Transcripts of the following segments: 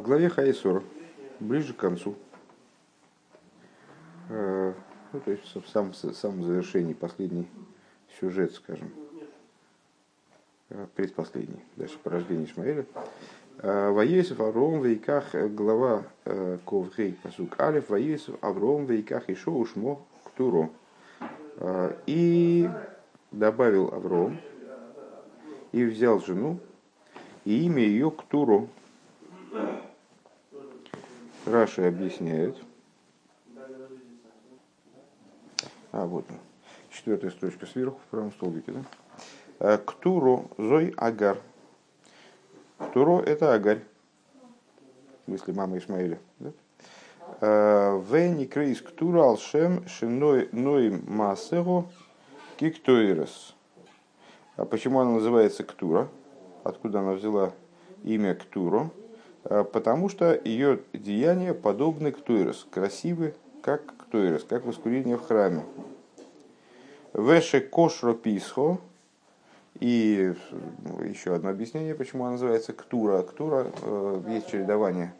В главе Хаисор, ближе к концу, э, ну, то есть в самом, самом завершении, последний сюжет, скажем, э, предпоследний, дальше по рождению Ишмаэля. Э, Воесов Авром Вейках, глава Ковхей Пасук Алиф, Воесов Авром Вейках и Шоу Шмо Ктуро. И добавил Авром, и взял жену, и имя ее Ктуру. Раша объясняет. А, вот он. Четвертая строчка сверху, в правом столбике. Да? «Э, Ктуру зой агар. Ктуру это агарь. В смысле мама Исмаиля. Да? «Э, Вени крейс ктура алшем шиной ной масего киктойрес. А почему она называется Ктура? Откуда она взяла имя Ктуру? А, потому что ее деяния подобны Ктуирос, красивы, как Ктуирос, как воскурение в храме. Веше кошро писхо, и ну, еще одно объяснение, почему она называется Ктура. Ктура, э, есть чередование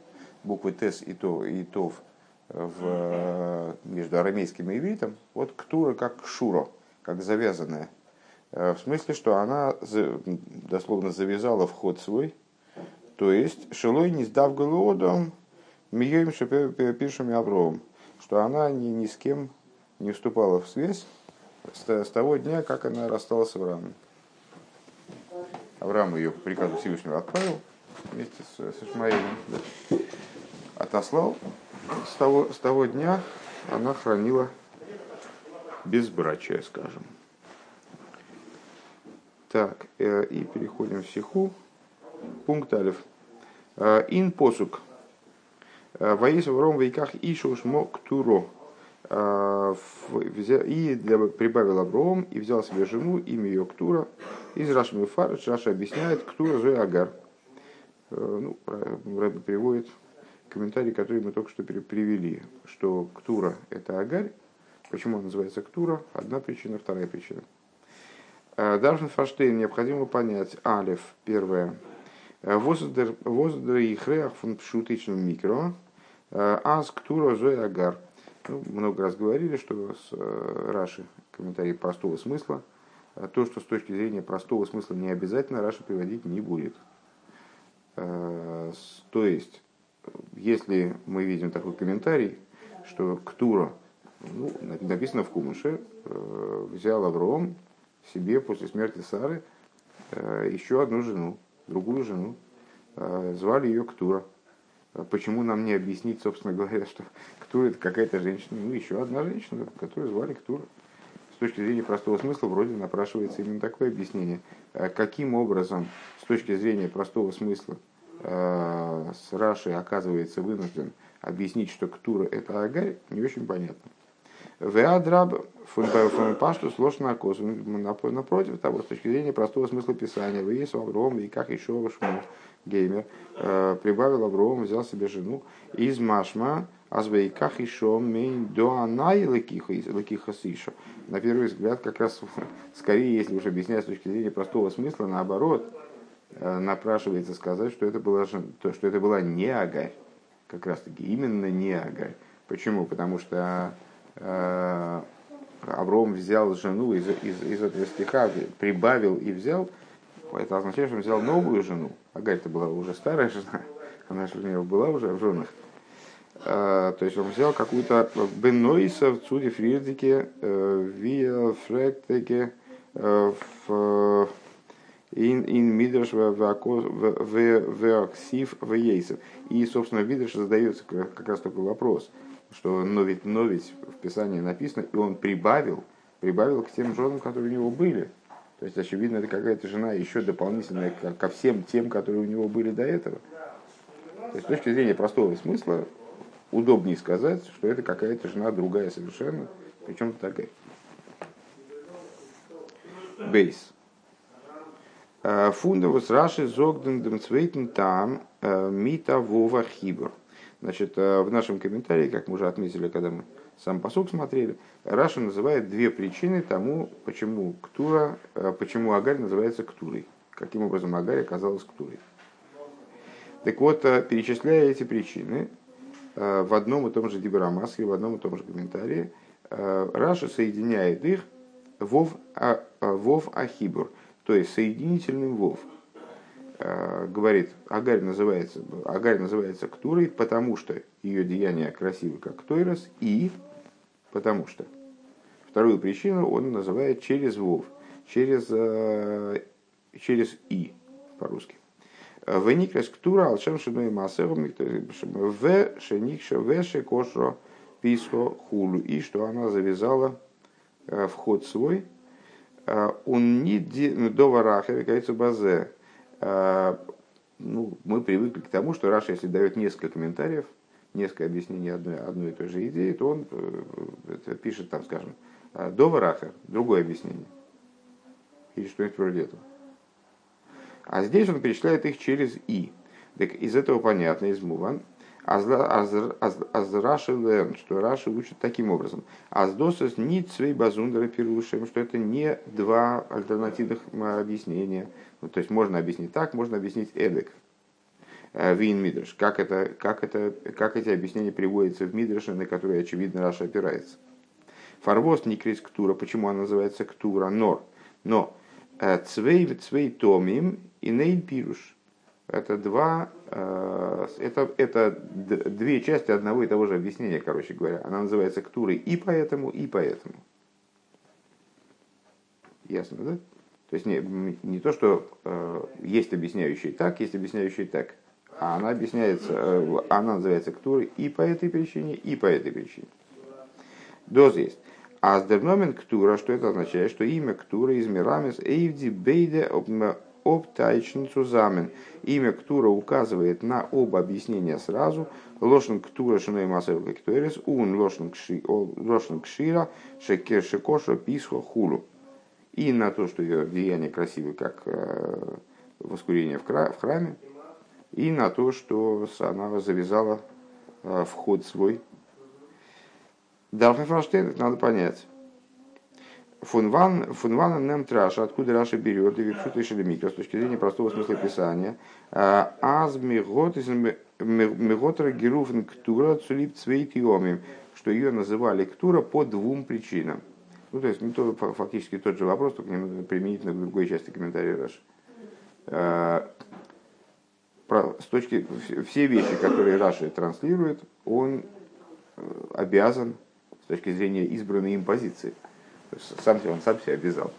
буквы Тес и, то, и Тов в, между арамейским и ивритом. Вот Ктура как Шуро, как завязанная – Э, в смысле, что она дословно завязала вход свой, то есть шелой не сдав голодом, мием пишем Авровом, что она ни, ни с кем не вступала в связь с, с того дня, как она рассталась с Авраамом. Авраам ее по приказу Всевышнего отправил вместе с, с Ишмаилем, да, отослал. С того, с того дня она хранила безбрачие, скажем. Так, э, и переходим в сиху. Пункт алиф. Э, ин посук. Э, Воис в ром вейках ишуш мок туро. И для, прибавил Авром и взял себе жену, имя ее Ктура. Из Раши Мефарыч Раша объясняет Ктура Зои Агар. Ну, Рэбби приводит комментарий, который мы только что привели, что Ктура это Агарь. Почему он называется Ктура? Одна причина, вторая причина – Э, Даршин Фаштейн необходимо понять. Алиф, первое. Э, воздер и хреах фон пшутичным микро. Э, аз ктура зои агар. Ну, много раз говорили, что с Раши, комментарий простого смысла, то, что с точки зрения простого смысла не обязательно, Раши приводить не будет. То есть, если мы видим такой комментарий, что Ктура, ну, написано в Кумыше, взял Авром, себе после смерти Сары э, еще одну жену, другую жену. Э, звали ее Ктура. Э, почему нам не объяснить, собственно говоря, что Ктура это какая-то женщина? Ну, еще одна женщина, которую звали Ктура. С точки зрения простого смысла вроде напрашивается именно такое объяснение. Каким образом, с точки зрения простого смысла, с Рашей оказывается вынужден объяснить, что Ктура это Агарь, не очень понятно. Веадраб пашту сложно косу. Напротив того, с точки зрения простого смысла писания, вы есть Авром, и как еще Шму, геймер, э, прибавил Авром, взял себе жену из Машма, Азвейках еще мейн до анай лекиха сиша. На первый взгляд, как раз скорее, если уж объяснять с точки зрения простого смысла, наоборот, э, напрашивается сказать, что это была, что это была не Агарь. Как раз таки именно не Агарь. Почему? Потому что Авром взял жену из, из, из этого стиха, прибавил и взял, это означает, что он взял новую жену. Агарь это была уже старая жена, она же у него была уже в женах. А, то есть он взял какую-то Бенойса в Цуде Фридике, э, Виа Фректеке, в Ин ин Мидрш Веаксив Вейсов. И, собственно, Мидрш задается как раз такой вопрос – что но ведь, но ведь в Писании написано, и он прибавил, прибавил к тем женам, которые у него были. То есть, очевидно, это какая-то жена еще дополнительная ко всем тем, которые у него были до этого. То есть, с точки зрения простого смысла, удобнее сказать, что это какая-то жена другая совершенно, причем такая. Бейс. Э, Фундовус Раши Зогден Демцвейтен там э, Мита Вова Хибр. Значит, э, в нашем комментарии, как мы уже отметили, когда мы сам פסוק смотрели, Раши называет две причины тому, почему Ктура, э, почему Агарь называется Ктурой. Каким образом Агарь оказалась Ктурой. Так вот, перечисляя эти причины, в одном и том же דיבור המתחיל, в одном и том же комментарии, Раши соединяет их וי"ו, а, וי"ו החיבור, то есть соединительным וי"ו. Говорит, Агарь называется, Агарь называется Ктурой, потому что ее деяние красивы, как קטורת, и потому что. Вторую причину он называет через вов, через, через и по-русски. Веникрес ктура алшем шиной массером в шеникша в шекошо писхо хулу. И что она завязала э, вход свой. Э, он не ну, до варахер, кажется, базе. Э, ну, мы привыкли к тому, что Раша, если дает несколько комментариев, несколько объяснений одной, одной и той же идеи, то он пишет там, скажем, до варахер, другое объяснение. Или что-нибудь вроде этого. А здесь он перечисляет их через «и». Так из этого понятно, из Муван, аз Раши лерн, что Раши учит таким образом. Аздосас не цвей базундера пирушем, что это не два альтернативных объяснения. Ну, то есть можно объяснить так, можно объяснить эдек. Э, Вин Мидрш. Как, это, как, это, как эти объяснения приводятся в Мидрше, на которые, очевидно, Раша опирается. Фарвост не крис ктура. Почему она называется ктура? Нор. Но э, цвей цвей томим и нейн пируш. Это два, э, это, это две части одного и того же объяснения, короче говоря. Она называется ктурой и поэтому, и поэтому. Ясно, да? То есть не, не то, что э, есть объясняющий так, есть объясняющий так. А она объясняется, э, она называется ктурой и по этой причине, и по этой причине. Доз есть. А с ктура, что это означает? Что имя ктура из мирамис эйвди бейде обтайчен цузамен. Имя Ктура указывает на оба объяснения сразу. Лошен Ктура шиной масел ктуэрис, ун лошен кшира шекоша писхо хулу. И на то, что ее деяние красивое, как э, воскурение в храме, и на то, что она завязала э, вход свой. Дарфенфорштейн надо понять. Фунван, фунван нем траша, откуда Раша берет, и випшут микро, с точки зрения простого смысла писания. А, аз мигот из миготра геруфен ктура цулип цвейт что ее называли ктура по двум причинам. Ну, то есть, ну, то, фактически тот же вопрос, только применительно к другой части комментария Раши. А, с точки, все вещи, которые Раши транслирует, он э, обязан с точки зрения избранной им позиции – сам, он сам себя обязал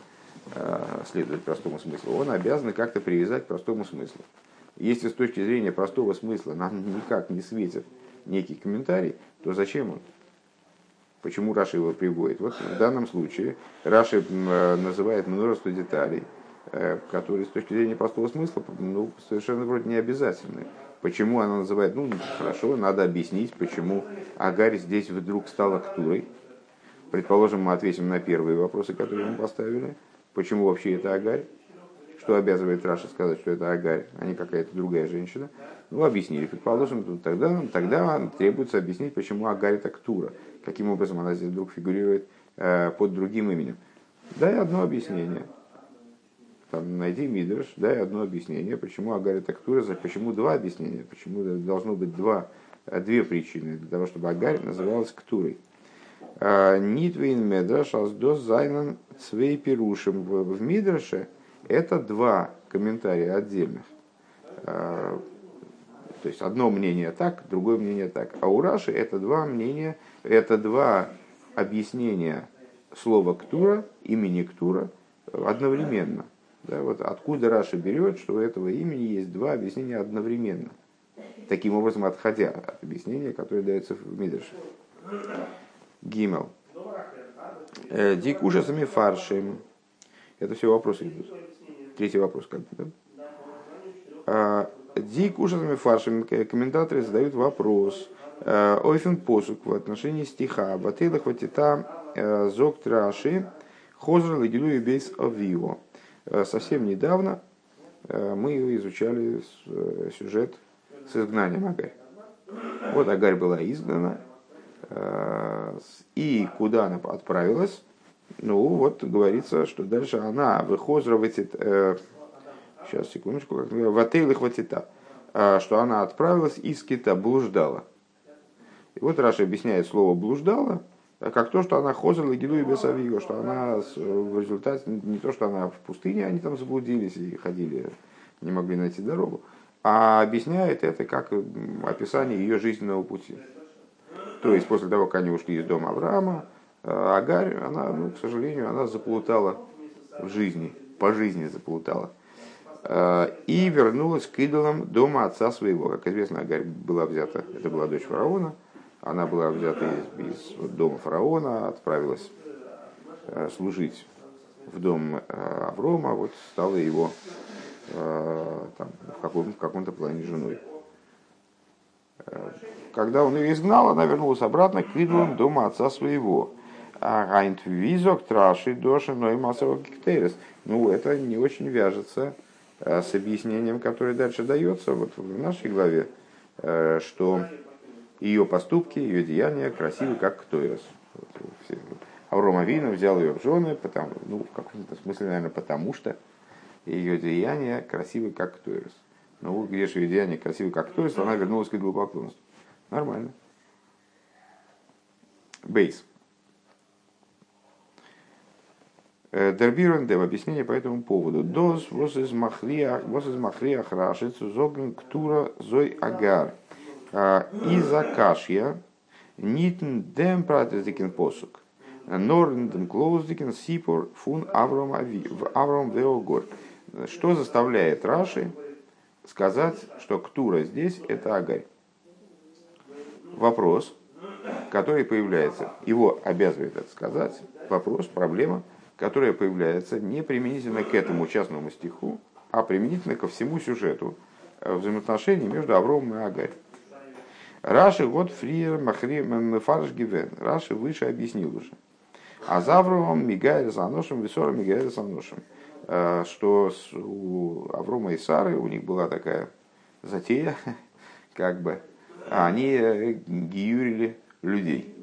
э, следовать простому смыслу, он обязан как-то привязать к простому смыслу. Если с точки зрения простого смысла нам никак не светит некий комментарий, то зачем он? Почему Раши его приводит? Вот в данном случае Раши э, называет множество деталей, э, которые с точки зрения простого смысла ну, совершенно вроде не обязательны. Почему она называет, ну хорошо, надо объяснить, почему Агарь здесь вдруг стала ктурой, Предположим, мы ответим на первые вопросы, которые мы поставили. Почему вообще это Агарь? Что обязывает Раша сказать, что это Агарь, а не какая-то другая женщина? Ну, объяснили. Предположим, тогда, тогда требуется объяснить, почему Агарь это Ктура. Каким образом она здесь вдруг фигурирует э, под другим именем. Дай одно объяснение. Там, найди Мидрш, дай одно объяснение, почему Агарь это Ктура, почему два объяснения, почему должно быть два, э, две причины для того, чтобы Агарь называлась Ктурой. Нитвейн Медраш Аздос Зайнан Цвей Пирушим в Мидраше это два комментария отдельных. А, то есть одно мнение так, другое мнение так. А у Раши это два мнения, это два объяснения слова «ктура», имени «ктура» одновременно. Да, вот откуда Раша берет, что у этого имени есть два объяснения одновременно. Таким образом, отходя от объяснения, которое дается в Мидрше. Гимел. Э, Дик ужасами фаршим. Это все вопросы идут. Третий вопрос как да? А, Дик ужасами фаршим. Комментаторы задают вопрос. Э, Ойфен посук в отношении стиха. Батейла хватита э, зок траши. Хозр лагилу и бейс авио. Совсем недавно мы изучали сюжет с изгнанием Агарь. Вот Агарь была изгнана, Э, и куда она отправилась? Ну, вот говорится, что дальше она выхозра. Сейчас, секундочку. В отеле хватита. что она отправилась из кита, блуждала. И вот Раша объясняет слово блуждала, как то, что она хозела гиду и бесавиго, что она в результате, не то, что она в пустыне, они там заблудились и ходили, не могли найти дорогу, а объясняет это как описание ее жизненного пути. То есть после того, как они ушли из дома Авраама, э, Агарь, она, ну, к сожалению, она заплутала в жизни, по жизни заплутала. Э, и вернулась к идолам дома отца своего. Как известно, Агарь была взята, это была дочь фараона, она была взята из, из дома фараона, отправилась э, служить в дом Аврома, вот стала его там, в каком-то плане женой. Когда он ее изгнал, она вернулась обратно к идолам дома отца своего. А Гайнт визок траши доши но и массово Ну, это не очень вяжется э, с объяснением, которое дальше дается вот в нашей главе, э, что ее поступки, ее деяния красивы, как Ктойрос. Авром Авина взял ее в жены, потому, ну, в каком-то смысле, наверное, потому что ее деяния красивы, как Ктойрос. Ну, где же ее деяния красивы, как Ктойрос, она вернулась к идолопоклонству. Нормально. Бейс. Э, Дербирон Дев, объяснение по этому поводу. Доз воз из махриах рашиц зоген ктура зой агар. А, из акашья нитн дем пратезикен посук. Норндем клоуздикен сипор фун авром авром веогор. Что заставляет Раши сказать, что ктура здесь это агарь? вопрос, который появляется, его обязывает это сказать, вопрос, проблема, которая появляется не применительно к этому частному стиху, а применительно ко всему сюжету э, взаимоотношений между Авромом и Агарь. Раши вот фриер махри мефарш гивен. Раши выше объяснил уже. А за Авромом мигает за ношем, висора мигает за ношем. Э, что у Аврома и Сары у них была такая затея, как бы, а они э, гиюрили людей.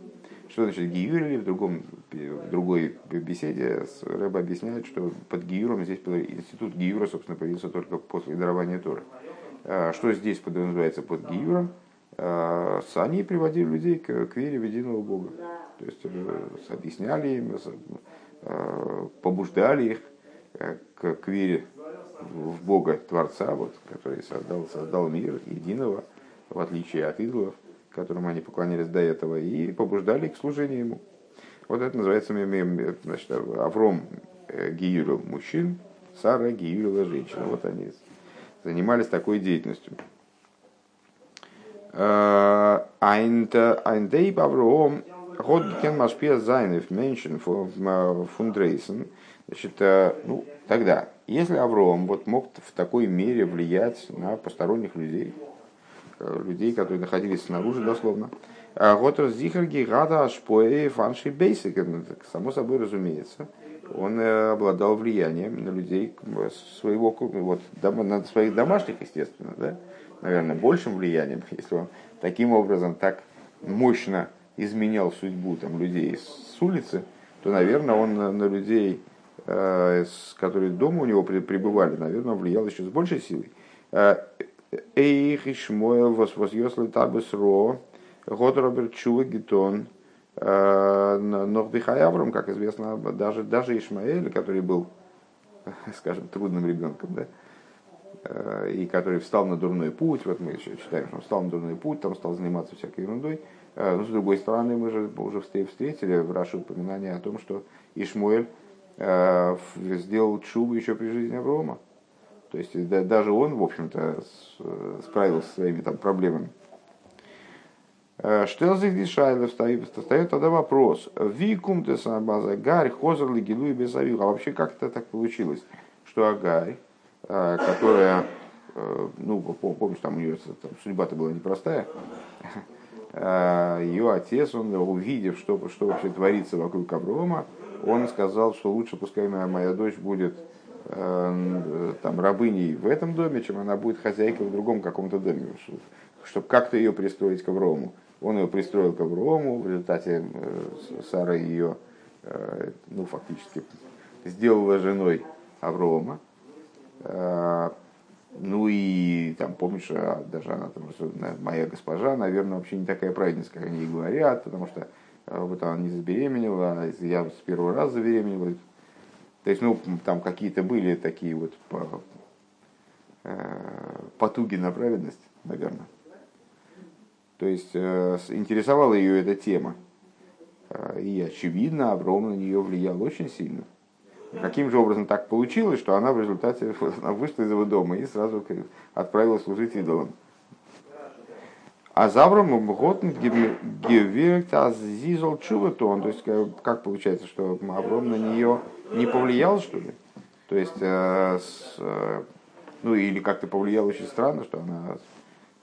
Что значит гиюрили? В, другом, в другой беседе Рэба объясняет, что под гиюром здесь институт гиюра, собственно, появился только после дарования Тора. А что здесь подразумевается под гиюром? А, они приводили людей к, к вере в единого Бога. То есть э, объясняли им, э, побуждали их к, к вере в Бога Творца, вот, который создал, создал мир единого, в отличие от идолов, которым они поклонялись до этого, и побуждали к служению ему. Вот это называется значит, Авром э, Гиюрил мужчин, Сара Гиюрила женщин. Вот они занимались такой деятельностью. Э, Айндейб Авром Годген Машпия Зайнев Меншин Фундрейсен. Значит, э, ну, тогда, если Авром вот мог в такой мере влиять на посторонних людей, Э, людей, которые находились снаружи, дословно. Готер Зихарги Гада Ашпоэ Фанши Бейсик, само собой разумеется, он э, обладал влиянием на людей своего, вот, на своих домашних, естественно, да? наверное, большим влиянием, если он таким образом так мощно изменял судьбу там, людей с улицы, то, наверное, он на, людей, э, которые дома у него пребывали, наверное, влиял еще с большей силой. Эйх и Шмуэл возвосли табес ро, год Роберт Чува Гитон, Нохбихай Авром, как известно, даже, даже Ишмаэль, который был, скажем, трудным ребенком, да, и который встал на дурной путь, вот мы еще читаем, что он встал на дурной путь, там стал заниматься всякой ерундой, но с другой стороны, мы же уже встретили в Раше упоминание о том, что Ишмуэль сделал чубу еще при жизни Аврома. То есть да, даже он, в общем-то, справился со своими там проблемами. Э, что за Шайла встает, тогда вопрос. Викум те база Гарь, Хозер, Лигилу и Бесавил. А вообще как это так получилось, что Агарь, э, которая, э, ну, помнишь, там у нее там, судьба-то была непростая, ее отец, он увидев, что, что вообще творится вокруг Аврома, он сказал, что лучше пускай моя, моя дочь будет Э, там, рабыней в этом доме, чем она будет хозяйкой в другом каком-то доме, чтобы как-то ее пристроить к Аврому. Он ее пристроил к Аврому, в результате э, Сара ее, э, ну, фактически сделала женой Аврома. Ну и там, помнишь, а, даже она там, моя госпожа, наверное, вообще не такая праведница, как они говорят, потому что вот она не забеременела, а я с первого раза забеременела. То есть, ну, там какие-то были такие вот э, потуги на праведность, наверное. То есть, э, интересовала ее эта тема. И, очевидно, Авром на нее влиял очень сильно. Каким же образом так получилось, что она в результате она вышла из его дома и сразу отправилась служить идолам. А Завром Готн Гевирт Азизол Чуватон. То есть, как получается, что Авром на нее не повлиял, что ли? То есть, э, э, ну или как-то повлиял очень странно, что она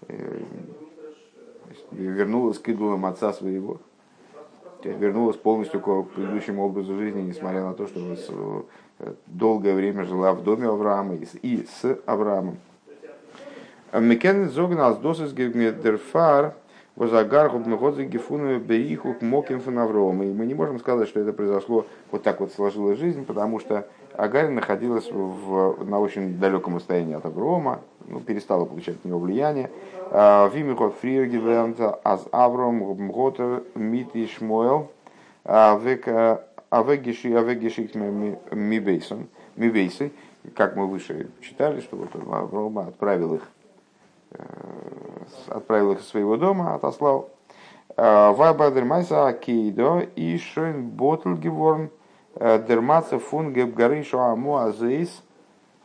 э, вернулась к идолам отца своего вернулась полностью к предыдущему образу жизни, несмотря на то, что э, долгое время жила в доме Авраама и с Авраамом. Мекен зогнал с досыс герфар возагар губмеходзе гефуну бериху к моким фанавром. И мы не можем сказать, что это произошло вот так вот сложилась жизнь, потому что Агарь находилась в, на очень далеком расстоянии от Аврома, ну, перестала получать от него влияние. А, Вимихот фриргивента аз Авром Мготер Мит и Шмуэл Авегиши Авегиши Мибейсон Мибейсы, как мы выше читали, что вот Аврома отправил их отправил их из своего дома, отослал. А, Вайбадер Майса Акейдо и Шойн Ботл Геворн Дермаца фун Гебгары Шоаму Азейс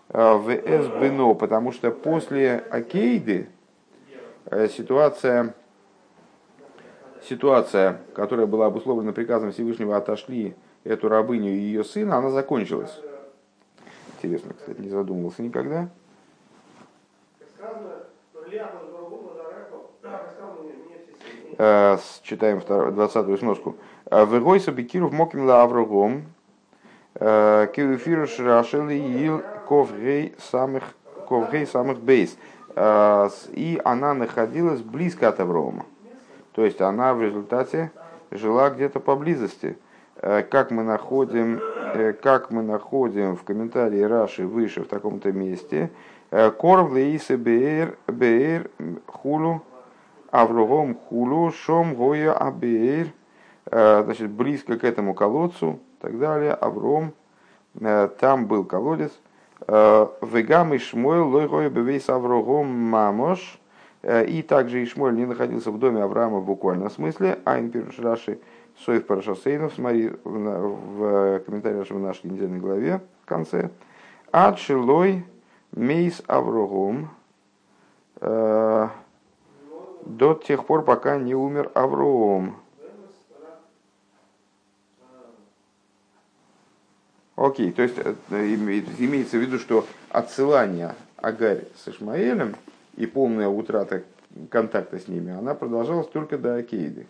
ВС Бено, потому что после Акейды Э, ситуация, ситуация, которая была обусловлена приказом Всевышнего, отошли эту рабыню и ее сына, она закончилась. Интересно, кстати, не задумывался никогда. Э, читаем 20-ю сноску. Э, Вегойса Бекиров Моким Ла Аврогом, Киуфируш Рашели Ил Ковгей самых Ковгей самых Бейс. Э, и она находилась близко от Аврома. То есть она в результате жила где-то поблизости. Э, как мы находим, э, как мы находим в комментарии Раши выше в таком-то месте, корм лейсы беэр беэр хулу аврогом хулу шом гоя абеэр, значит, близко к этому колодцу, и так далее, Авром, там был колодец, Вегам и Шмуэл лойгой бевейс Аврогом мамош. И также Ишмуэль не находился в доме Авраама в буквальном смысле. Айн пируш Раши Соев Парашасейнов, смотри в комментарии в нашей недельной главе в конце. Ад шилой мейс Аврогом до тех пор, пока не умер Авром. Окей, то есть э, имеется в виду, что отсылание Агарь с Ишмаэлем и полная утрата контакта с ними, она продолжалась только до Акейды.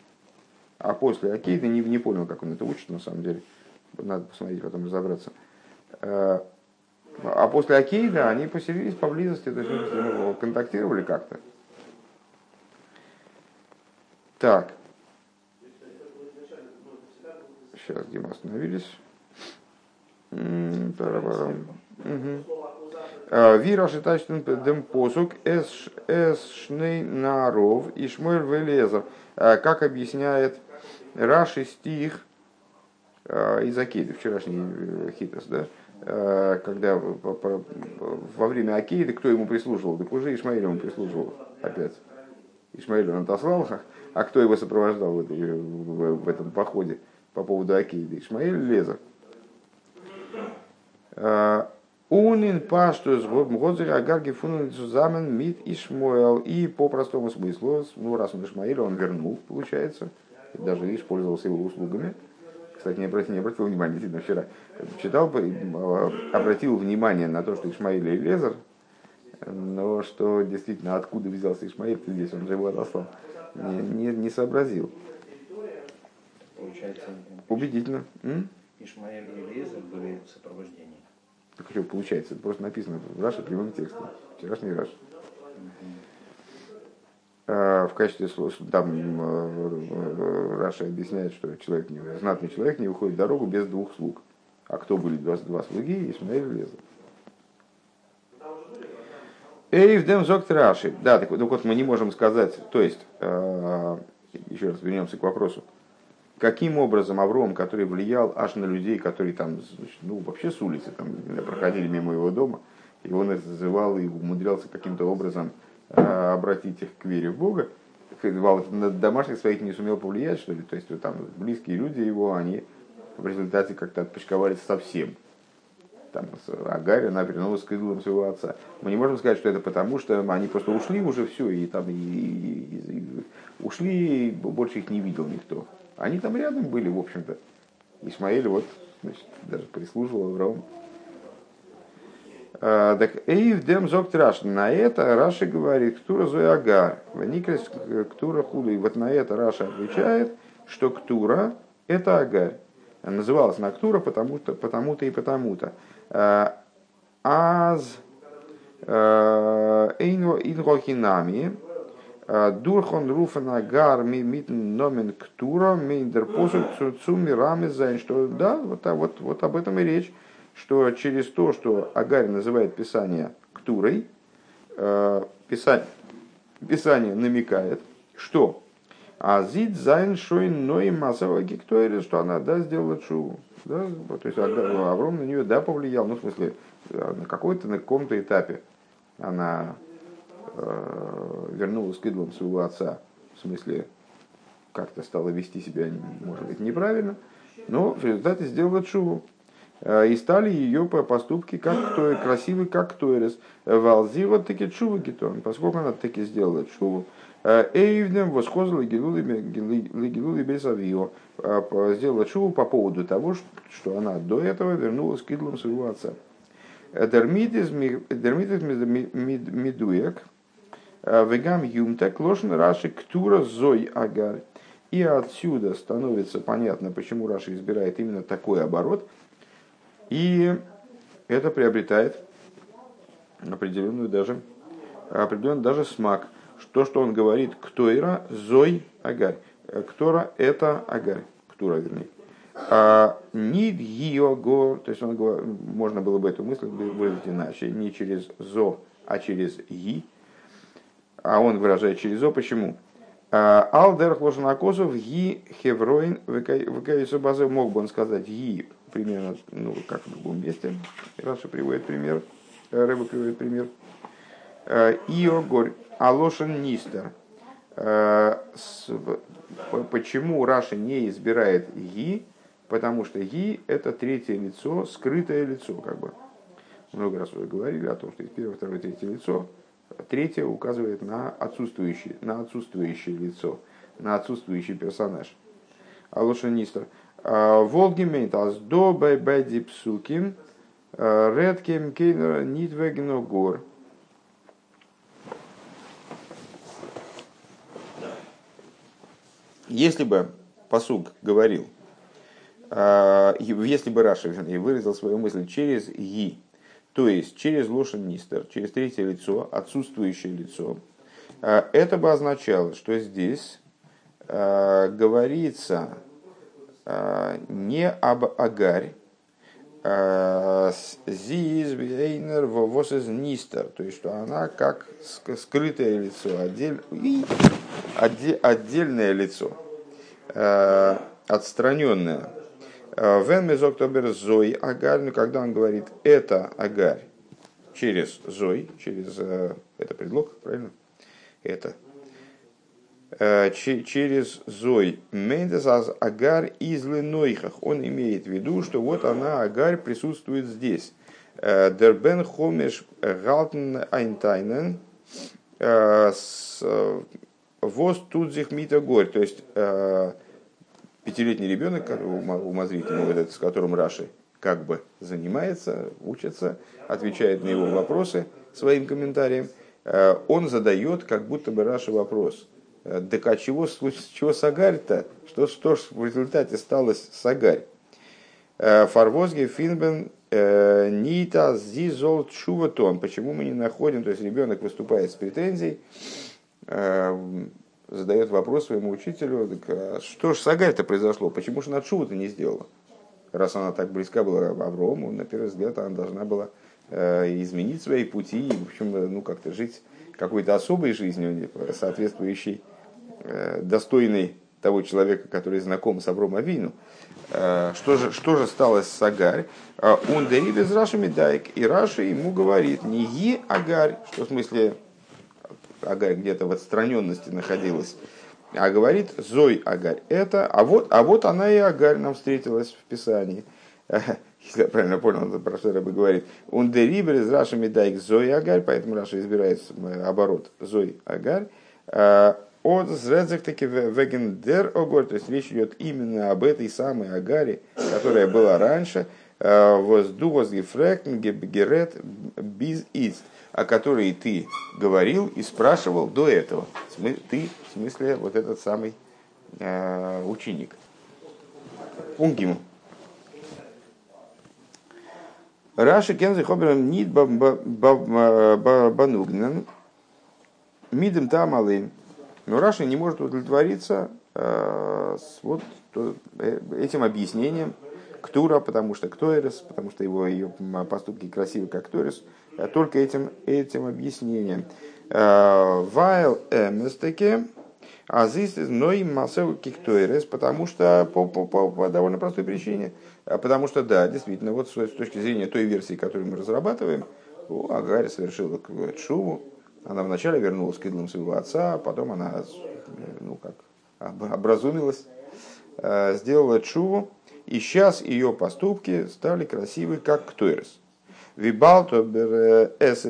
А после Акейды не, не понял, как он это учит, на самом деле. Надо посмотреть, потом разобраться. А после Акейда они поселились поблизости, то есть ну, контактировали как-то. Так. Сейчас, где мы остановились? Вира шитачтен дем посук эс шней наров и шмуэль велезер. Как объясняет Раши стих из Акиды, вчерашний э, хитос, да? Когда во время Акиды кто ему прислуживал? Так уже Ишмаиль ему прислуживал опять. Ишмаиль он отослал, а кто его сопровождал в, этом походе по поводу Акиды? Ишмаиль Лезер. Унин паштус годзер агар гефунен зузамен мит Ишмоэл. И по простому смыслу, ну раз он Ишмаэль, он вернул, получается, даже использовался его услугами. Кстати, не обратил, не обратил внимания, действительно, вчера читал, обратил внимание на то, что Ишмаэль и Лезер, но что действительно откуда взялся Ишмаэль здесь, он же его отослал, не, не, не сообразил. Получается, Убедительно. М? Ишмаэль и Лезер были в сопровождении. Так что получается, это просто написано в Раше прямым текстом. Вчерашний Раш. А, в качестве там э, Раша объясняет, что человек, не, знатный человек не выходит в дорогу без двух слуг. А кто были два, два слуги, Ишмаэль и Лезер. Эйв дем зокт раши. Да, так, так вот мы не можем сказать, то есть, э, еще раз вернемся к вопросу. Каким образом Авром, который влиял аж на людей, которые там, ну, вообще с улицы там, проходили мимо его дома, и он их зазывал и умудрялся каким-то образом э, обратить их к вере в Бога, вот на домашних своих не сумел повлиять, что ли? То есть там близкие люди его, они в результате как-то отпочковались совсем там, Агарь, она вернулась к идолам своего отца. Мы не можем сказать, что это потому, что они просто ушли уже все, и там и, и, и, ушли, и больше их не видел никто. Они там рядом были, в общем-то. Исмаэль вот, значит, даже прислуживал Аврааму. А, так, Эйв дем зок траш. На это Раша говорит, Ктура зой агар. Ваникрес Ктура худу. И вот на это Раша отвечает, что Ктура это агарь. Называлась Нактура потому-то, потому-то и потому-то. Аз инрохинами дурхон руфана гар мит номен ктура мейндер посуд цуми рами зайн. Что да, вот, вот, вот об этом и речь, что через то, что Агарь называет Писание ктурой, Писание, Писание намекает, что а зид зайн шойн ной массовая гектойрис, что она да сделала чуву. Да? То есть Авром на нее да повлиял, ну в смысле на какой-то, на каком-то этапе она э, вернулась к идолам своего отца, в смысле как-то стала вести себя, может быть, неправильно, но в результате сделала чуву. Э, и стали ее поступки как кто, красивы, как Тойрес. Валзива таки чува гитон, поскольку она таки сделала чуву, Эйвдем восхозил Легилули Бесавио. Сделала чуву по поводу того, что она до этого вернулась к идолам своего отца. Дермитис медуек, вегам юмтек, лошен раши ктура зой агар. И отсюда становится понятно, почему Раша избирает именно такой оборот. И это приобретает определенную даже, определенный даже смак – то, что он говорит, ктойра, зой, агарь. Ктора – это агарь, ктура, вернее. А нид його, то есть он, можно было бы эту мысль выразить иначе, не через зо, а через и. А он выражает через зо. Почему? А, Алдер хлошанакосов ги хевроин выкаису базы мог бы он сказать ги примерно, ну, как в другом месте. Раша приводит пример, Рыба приводит пример. А, Ио горь Алошин Нистер. Э, почему Раша не избирает Ги? Потому что Ги – это третье лицо, скрытое лицо, как бы. Много раз уже говорили о том, что есть первое, второе, третье лицо. Третье указывает на отсутствующее, на отсутствующее лицо, на отсутствующий персонаж. Алошин Нистер. «Э, Волгимент аз до бэди псуким, э, редкем кейнер нитвегно гор. Если бы посуг говорил, а, если бы Раша выразил свою мысль через «и», то есть через лошадь нистер, через третье лицо, отсутствующее лицо, а, это бы означало, что здесь говорится не об Агарь, Зиз, Вейнер, Восез Нистер, то есть что она как скрытое лицо, отдель, отдельное лицо, э, отстраненное. Вен мезоктобер зой агарь, но когда он говорит это агарь через зой, через э, это предлог, правильно? Это через зой мендес аз агар из ленойхах. Он имеет в виду, что вот она агарь присутствует здесь. Дербен хомеш галтен айнтайнен Воз тут зих мита горь. То есть э, пятилетний ребенок, умозрительный, с которым Раши как бы занимается, учится, отвечает на его вопросы своим комментарием, э, он задает как будто бы Раши вопрос. «Э, так а чего, чего Сагарь-то? Что, что ж в результате стало Сагарь? Фарвозги Финбен Нита Зизол Чуватон. Почему мы не находим, то есть ребенок выступает с претензией, задает вопрос своему учителю, так, а что же с Агарь-то произошло, почему же она чудо не сделала? Раз она так близка была Аврому, на первый взгляд она должна была изменить свои пути и, в общем, ну, как-то жить какой-то особой жизнью, соответствующей, достойной того человека, который знаком с Авром אבינו. Что же, что же стало с Агарь? און דעריבער איז רש"י מדייק. И Раши ему говорит, не היא הגר, что в смысле Агарь где-то в отстраненности находилась, а говорит זו הגר. Это, а вот, а вот она и Агарь нам встретилась в Писании. Если я правильно понял, про что Рэбе говорит. און דעריבער איז רש"י מדייק זו הגר, поэтому Раши избирает оборот Зой Агарь. От таки вегендер огор, то есть речь идет именно об этой самой Агаре, которая была раньше, возду возгефректен герет биз ист, о которой ты говорил и спрашивал до этого. Ты, в смысле, вот этот самый э, ученик. Унгиму. Раши Кензи Хобером Нид Банугнен Мидем Тамалым. Но Раши не может удовлетвориться э, с вот э, этим объяснением Ктура, потому что Ктоэрес, потому что его ее поступки красивы как Ктоэрес, а только этим, этим объяснением. Э, Вайл эместеке, а здесь ной массовый киктоэрес, потому что по, по, по, по довольно простой причине. А потому что, да, действительно, вот с, точки зрения той версии, которую мы разрабатываем, Агарь совершила шуву. Она вначале вернулась к идолам своего отца, потом она, ну как, образумилась, э, сделала чуву, и сейчас ее поступки стали красивы, как ктуэрс. Вибалто эс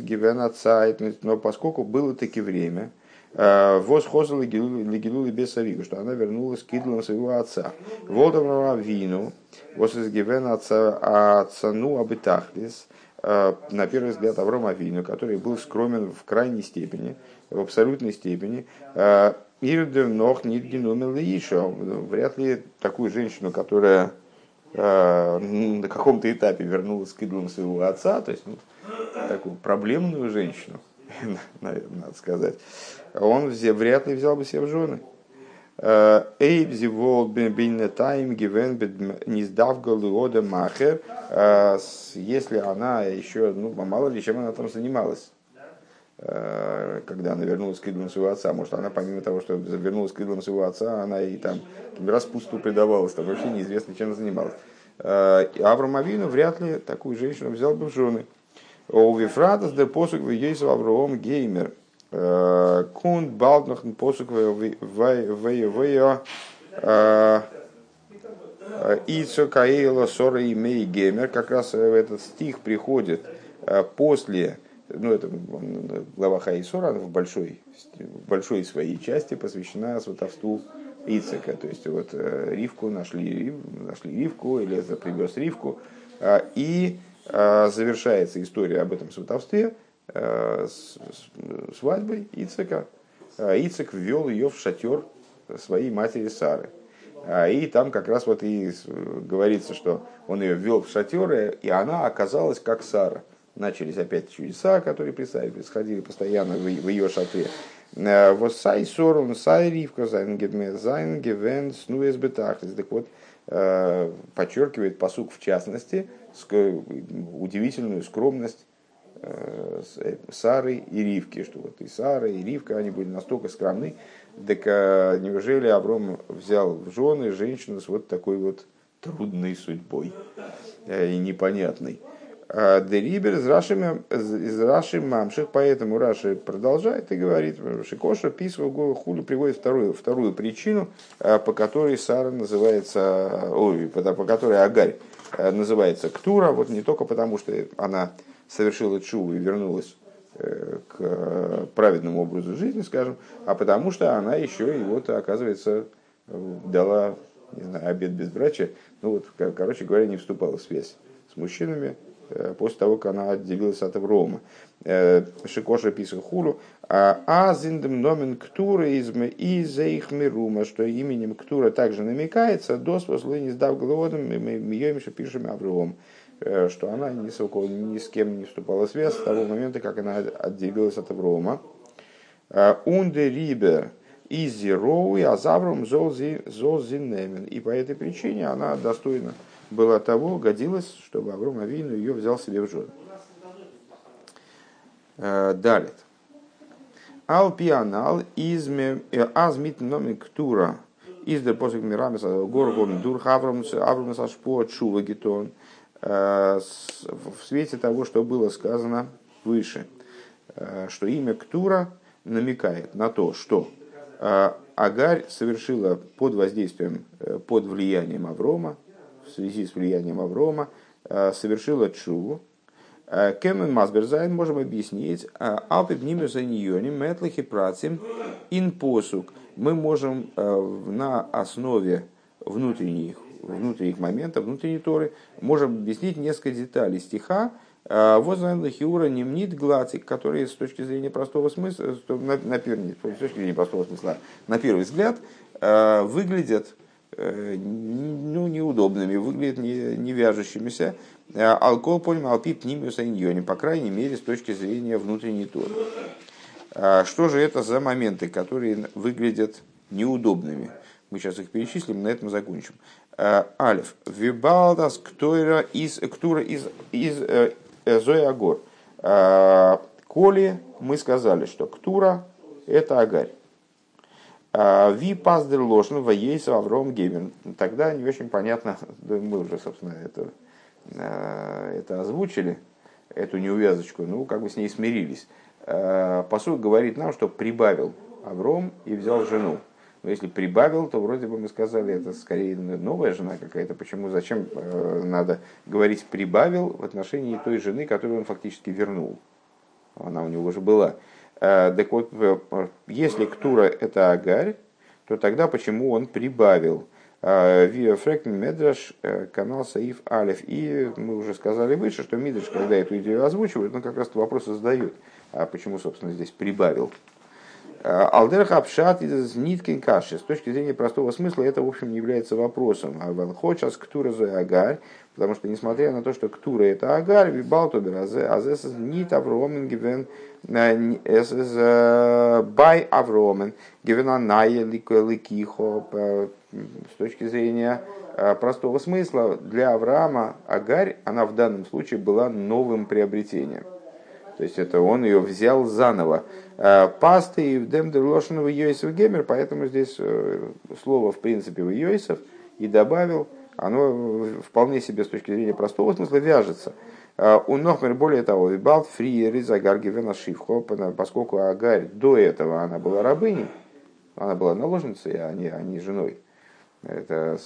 гивена но поскольку было таки время, э, восхоза легилули без савига, что она вернулась к идолам своего отца. Водовного вину, восхозгивена отцану абитахлис, э, на первый взгляд Аврома Вину, который был скромен в крайней степени, в абсолютной степени, э, Ирдер нох нидгенумел еще. Вряд ли такую женщину, которая э, на каком-то этапе вернулась к идолам своего отца, то есть ну, такую проблемную женщину, надо сказать, он вряд ли взял бы себе в жены. Если она еще, ну, мало ли чем она там занималась Э, когда она вернулась к идолам своего отца. Может, она помимо того, что вернулась к идолам своего отца, она и там распусту предавалась, там вообще неизвестно, чем занималась. Э, Авраам вряд ли такую женщину взял бы в жены. У Вифратас де посук в Авраам Геймер. Э, Кунд балднахн посук в Ицо Каэла Сора Мей Геймер. Как раз этот стих приходит после ну, это глава Хаисора, в большой, в большой своей части посвящена сватовству Ицека. То есть вот э, Ривку нашли, нашли Ривку, Элеза привез Ривку. И завершается история об этом сватовстве э, свадьбой Ицека. А, Ицек ввел ее в шатер своей матери Сары. И там как раз вот и говорится, что он ее ввел в шатер, и она оказалась как Сара – начались опять чудеса, которые происходили постоянно в, ее шатре. Э, וואָס סײַ שרה און סײַ רבקה זײַנען געווען צנועות בתכלית. Так вот, э, подчеркивает посук в частности удивительную скромность э, Сары и Ривки, что вот и Сара, и Ривка, они были настолько скромны, так неужели Авром взял в жены женщину с вот такой вот трудной судьбой? И непонятной. А Дерибер из Раши, Мамших, поэтому Раши продолжает и говорит, Шикоша Писва Хулю приводит вторую, вторую причину, а, по которой Сара называется, ой, по, по которой Агарь а, называется Ктура, вот не только потому, что она совершила чуву и вернулась э, к праведному образу жизни, скажем, а потому что она еще и вот, оказывается, дала не знаю, обед безбрачия, ну вот, короче говоря, не вступала в связь с мужчинами, Э, после того, как она отделилась от Аврома. Э, Шикоша писал хулу, а зиндем номен ктура и за их мирума, что именем ктура также намекается, до способы не сдав голодом, мы ее пишем Авром что она ни с, ни с кем не вступала в связь с того момента, как она отделилась от Аврома. Унде рибер изи роуи, а завром золзинемен. И по этой причине она достойна была того, годилось, чтобы Авром Авину ее взял себе в жены. Далит. Ал пианал азмит из der посик мирамис горгом дур хаврамс аврамс ашпо шува гетон в свете того, что было сказано выше, что имя Ктура намекает на то, что Агарь совершила под воздействием, под влиянием Аврома, в связи с влиянием Аврома, совершила чуву, Кемен Масберзайн можем объяснить, Алпи Пнимиуса Ньони, Метлахи Працим, Ин Посук. Мы можем на основе внутренних, внутренних моментов, внутренней Торы, можем объяснить несколько деталей стиха, вот Хиура немнит глацик, который с точки зрения простого смысла, на, на, с точки зрения простого смысла, на первый взгляд, выглядят ну, неудобными, выглядят не, не вяжущимися. Алкоголь, понял, алпип, нимиус, иньони, по крайней мере, с точки зрения внутренней торы. Что же это за моменты, которые выглядят неудобными? Мы сейчас их перечислим, на этом закончим. Алиф. Вибалдас ктура из ктура из из Зоягор. Коли мы сказали, что ктура это агарь. Ви паздер ложно воейс Авром Геймер. Тогда не очень понятно, мы уже, собственно, это, это озвучили, эту неувязочку, ну, как бы с ней смирились. Посуд говорит нам, что прибавил Авром и взял жену. Но если прибавил, то вроде бы мы сказали, это скорее новая жена какая-то. Почему, зачем надо говорить прибавил в отношении той жены, которую он фактически вернул? Она у него уже была. Э, так вот, если Ктура это Агарь, то тогда почему он прибавил? Э, Фрекн Медраш, э, канал Саиф Алиф. И мы уже сказали выше, что Мидраш, когда эту идею озвучивает, он как раз вопросы задает. А почему, собственно, здесь прибавил? Алдер Хапшат из Ниткин Каши. С точки зрения простого смысла это, в общем, не является вопросом. А Ванхочас Ктура Агарь, потому что, несмотря на то, что Ктура это Агарь, Вибалтубер Азес Нит Авромен Гивен ist bei Авромен, гивенаная ликихо, с точки зрения простого смысла, для Авраама Агарь, она в данном случае была новым приобретением. То есть это он ее взял заново. Пасты и демдер лошенного Йосиф Гемер, поэтому здесь слово в принципе в Йосиф и добавил, оно вполне себе с точки зрения простого смысла вяжется. Э, у Нохмер, более того, Вибалт Фри Ризагар Гивена Шивхо, поскольку Агарь до этого она была рабыней, она была наложницей, а не, а не женой. Это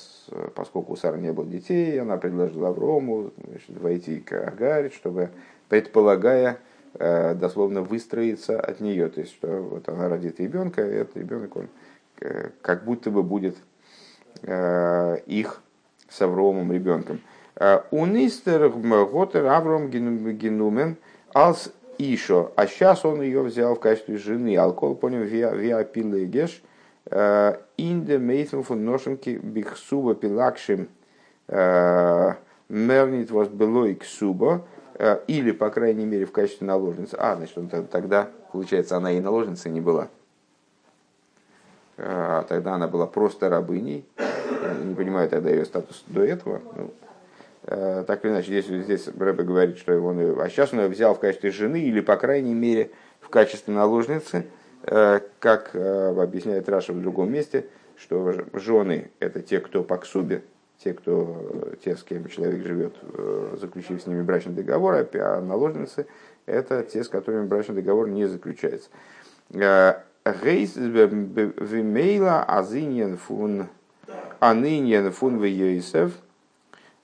поскольку у Сары не было детей, она предложила Аврому значит, войти к Агарь, чтобы, предполагая, э, дословно выстроиться от нее. То есть, что вот она родит ребенка, и этот ребенок, он э, как будто бы будет их с Авромом ребенком. Унистер Готер Авром Генумен Алс Ишо. А сейчас он ее взял в качестве жены. Алкоголь понял виа пилегеш. Инде мейтму фун ношенки бихсуба пилакшим мернит вас было и ксуба. Или, по крайней мере, в качестве наложницы. А, значит, он тогда, получается, она и наложницей не была. Тогда она была просто рабыней. Не понимаю тогда ее статус до этого. Ну, Э, так или иначе, здесь, здесь Рэбе говорит, что он, а сейчас он ее взял в качестве жены или, по крайней мере, в качестве наложницы, э, как э, объясняет Раша в другом месте, что жены – это те, кто по ксубе, те, кто, те, с кем человек живет, заключив с ними брачный договор, а наложницы – это те, с которыми брачный договор не заключается. Гейс вимейла азиньен фун аниньен фун вейсев –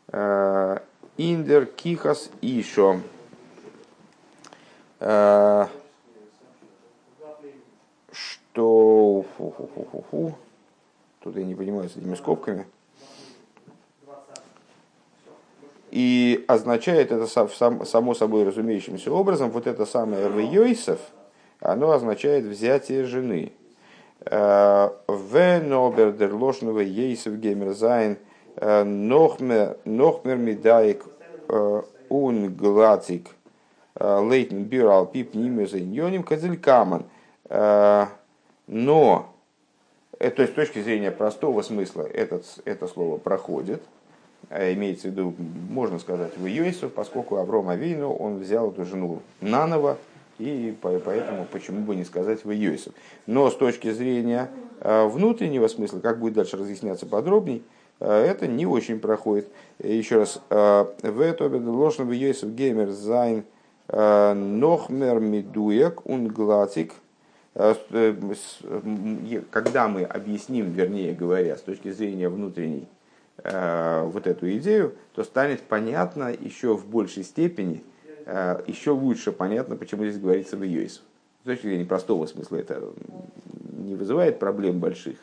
Э, Индер кихас ишо. Э, что... Тут я не понимаю с этими скобками. И означает это само собой разумеющимся образом, вот это самое Вейойсов, оно означает взятие жены. Э, в Нобердер Лошного Ейсов Геймерзайн – Нохмер медаик ун глацик лейтен бюрал пип нимеза иньоним каман. Но, э, то есть с точки зрения простого смысла этот, это слово проходит, имеется в виду, можно сказать, в Йосиф, поскольку Авром Авейну, он взял эту жену наново, И поэтому почему бы не сказать в Йосиф. Но с точки зрения внутреннего смысла, как будет дальше разъясняться подробней, это не очень проходит. Еще раз, в это ложно в Йосиф Геймер Зайн Нохмер Медуек Унглатик – Э, когда мы объясним, вернее говоря, с точки зрения внутренней вот эту идею, то станет понятно еще в большей степени, еще лучше понятно, почему здесь говорится в Йойсов. С точки зрения простого смысла это не вызывает проблем больших,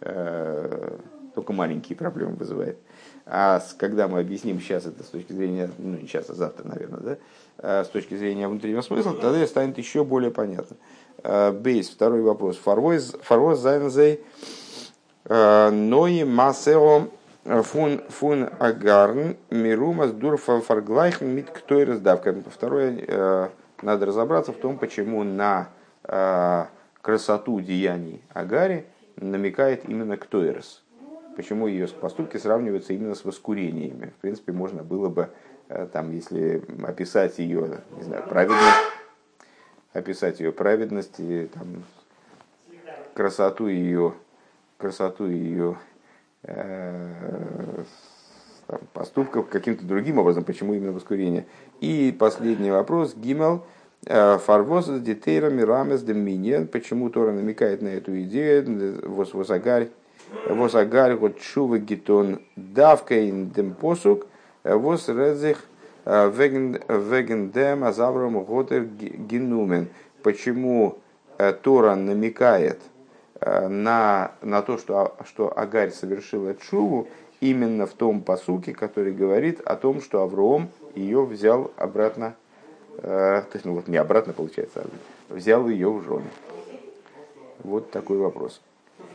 только маленькие проблемы вызывает. А когда мы объясним сейчас это с точки зрения, ну не сейчас, а завтра, наверное, да, с точки зрения внутреннего смысла, тогда станет еще более понятно. Э, бейс, второй вопрос. Фарвоз зайнзей э, нои масео э, фун фун агарн мирумас дурфа фарглайх мит кто и раздавка. Второе, надо разобраться в том, почему на красоту деяний Агари намекает именно Ктоирос. Почему ее поступки сравниваются именно с воскурениями. В принципе, можно было бы, там, если описать ее, не знаю, правильно, описать ее праведность и там, красоту ее, красоту ее э, там, поступков каким-то другим образом, почему именно воскурение. И последний вопрос, Гимел, э, Фарвоз детейра мирамес деминия, почему Тора намекает на эту идею, восагарь, восагарь, вот шувы гитон давкейн дем посук, вос редзих, Веген дем азавром готер генумен. Почему э, Тора намекает э, на, на то, что, что Агарь совершила чуву именно в том посуке, который говорит о том, что Авром ее взял обратно, э, то есть, ну вот не обратно получается, а взял ее в жены. Вот такой вопрос.